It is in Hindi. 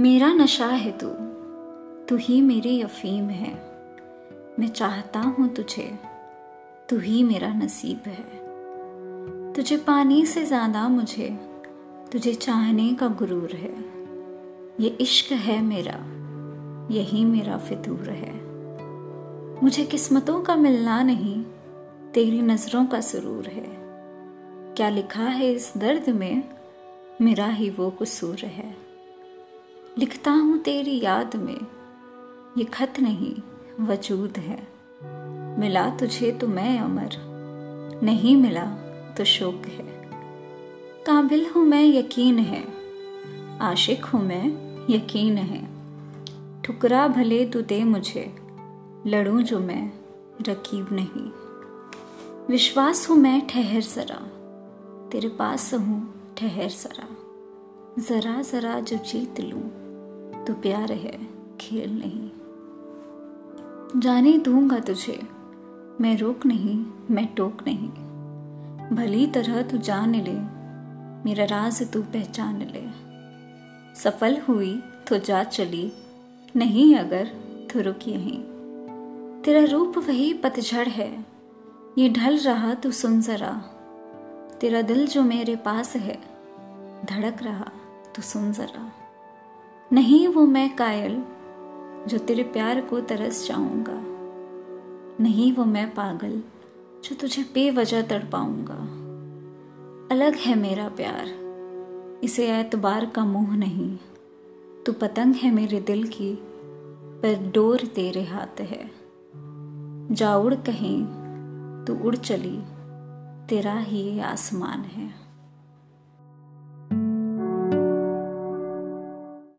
मेरा नशा है तू। तू ही मेरी अफीम है। मैं चाहता हूँ तुझे। तू ही मेरा नसीब है। तुझे पानी से ज़्यादा मुझे। तुझे चाहने का गुरूर है। ये इश्क है मेरा। यही मेरा फितूर है। मुझे किस्मतों का मिलना नहीं। तेरी नज़रों का सुरूर है। क्या लिखा है इस दर्द में? मेरा ही वो कसूर है। लिखता हूँ तेरी याद में, ये खत नहीं, वजूद है। मिला तुझे तो मैं अमर, नहीं मिला तो शोक है। काबिल हूँ मैं, यकीन है। आशिक हूँ मैं, यकीन है। ठुकरा भले तू दे मुझे, लड़ूं जो मैं, रकीब नहीं। विश्वास हूँ मैं, ठहर सरा तेरे पास हूँ, ठहर सरा जरा जरा जो जीत लूँ तो प्यार है, खेल नहीं। जाने दूँगा तुझे, मैं रोक नहीं, मैं टोक नहीं। भली तरह तू जान ले, मेरा राज तू पहचान ले। सफल हुई तो जा चली, नहीं अगर तो रुक यहीं। तेरा रूप वही पतझड़ है, ये ढल रहा तू सुन जरा। तेरा दिल जो मेरे पास है, धड़क रहा तू सुन जरा। नहीं वो मैं कायल, जो तेरे प्यार को तरस जाऊँगा। नहीं वो मैं पागल, जो तुझे बेवजह तड़पाऊँगा। अलग है मेरा प्यार, इसे एतबार का मुँह नहीं। तू पतंग है मेरे दिल की, पर डोर तेरे हाथ है। जा उड़ कहीं, तू उड़ चली, तेरा ही आसमान है।